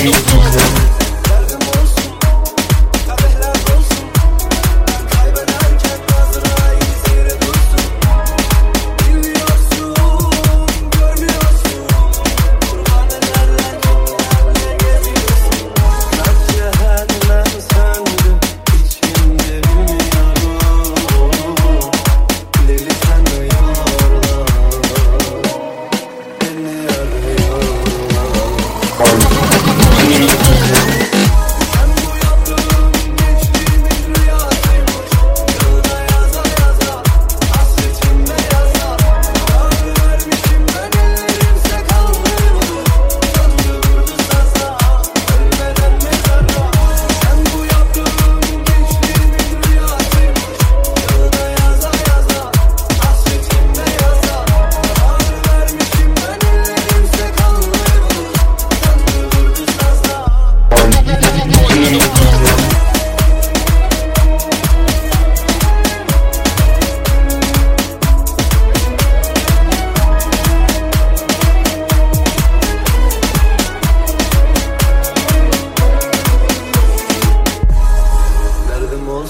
Danny Hoover.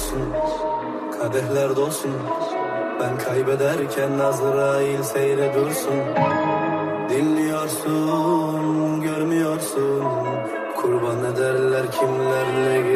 olsun Kadehler dolsun. Ben kaybederken Azrail seyre dursun. Dinliyorsun, görmüyorsun. Kurban ederler kimlerle